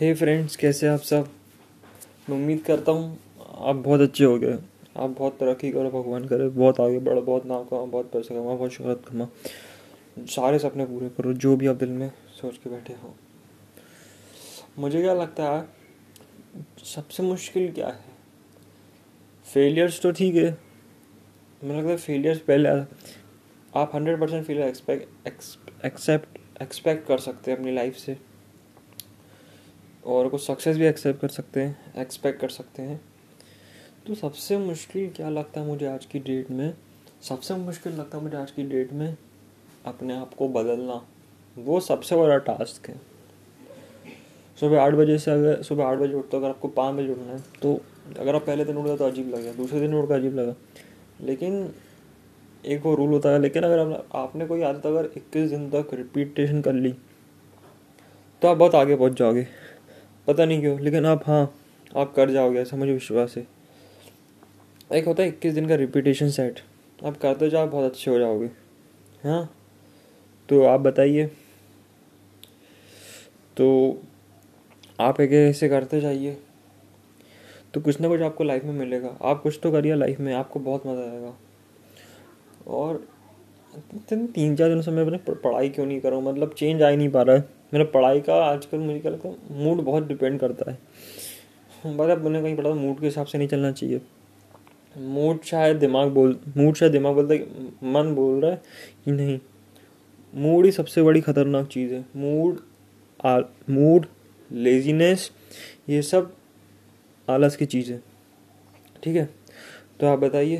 हे hey friends कैसे आप सब? मैं उम्मीद करता हूँ आप बहुत अच्छे हो गए आप बहुत तरक्की करो, भगवान करे। बहुत आगे बढ़ो, बहुत नाम कमाओ, बहुत पैसा कमाओ, बहुत शहरत कमाओ। सारे सपने पूरे करो, जो भी आप दिल में सोच के बैठे हो। मुझे क्या लगता है, सबसे मुश्किल क्या है? फेलियर्स तो ठीक है। मुझे लगता है फेलियर्स पहले आप hundred percent failure expect accept expect कर सकते हैं अपनी लाइफ से। और कुछ सक्सेस भी एक्सेप्ट कर सकते हैं एक्सपेक्ट कर सकते हैं। तो सबसे मुश्किल क्या लगता है मुझे आज की डेट में? सबसे मुश्किल लगता है मुझे आज की डेट में अपने आप को बदलना। वो सबसे बड़ा टास्क है। सुबह आठ बजे से अगर, सुबह आठ बजे उठते हो, अगर आपको पाँच बजे उठना है तो अगर आप पहले दिन उठ गए तो अजीब लगेगा, दूसरे दिन उठ कर अजीब लगा लेकिन एक वो रूल होता है, लेकिन अगर आपने कोई आदत अगर इक्कीस दिन तक रिपीटेशन कर ली तो आप बहुत आगे पहुँच जाओगे। पता नहीं क्यों, लेकिन आप हाँ आप कर जाओगे ऐसा मुझे विश्वास है। एक होता है इक्कीस दिन का रिपीटेशन सेट आप करते जाओ बहुत अच्छे हो जाओगे। हाँ? तो आप बताइए। तो आप एक ऐसे करते जाइए। तो कुछ ना कुछ आपको लाइफ में मिलेगा। आप कुछ तो करिए लाइफ में, आपको बहुत मज़ा आएगा। और तीन चार दिनों से मैं अपने पढ़ाई क्यों नहीं कर रहा हूँ? मतलब चेंज आ ही नहीं पा रहा है। मेरा पढ़ाई का आजकल मुझे क्या लगता है मूड बहुत डिपेंड करता है। बस अब मैंने कहीं पढ़ा मूड के हिसाब से नहीं चलना चाहिए। मूड शायद दिमाग बोल मूड शायद दिमाग बोलता है मन बोल रहा है कि नहीं। मूड ही सबसे बड़ी खतरनाक चीज़ है। मूड मूड लेजीनेस ये सब आलस की चीज़ है। ठीक है? तो आप बताइए।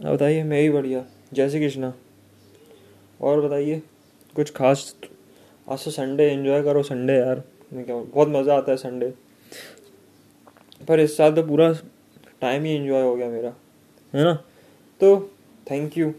आप बताइए, मैं ही बढ़िया। जय श्री कृष्णा। और बताइए, कुछ खास? आज तो संडे एंजॉय करो संडे यार। मैं क्या बहुत मज़ा आता है संडे पर इस साल तो पूरा टाइम ही एंजॉय हो गया मेरा। है ना? तो थैंक यू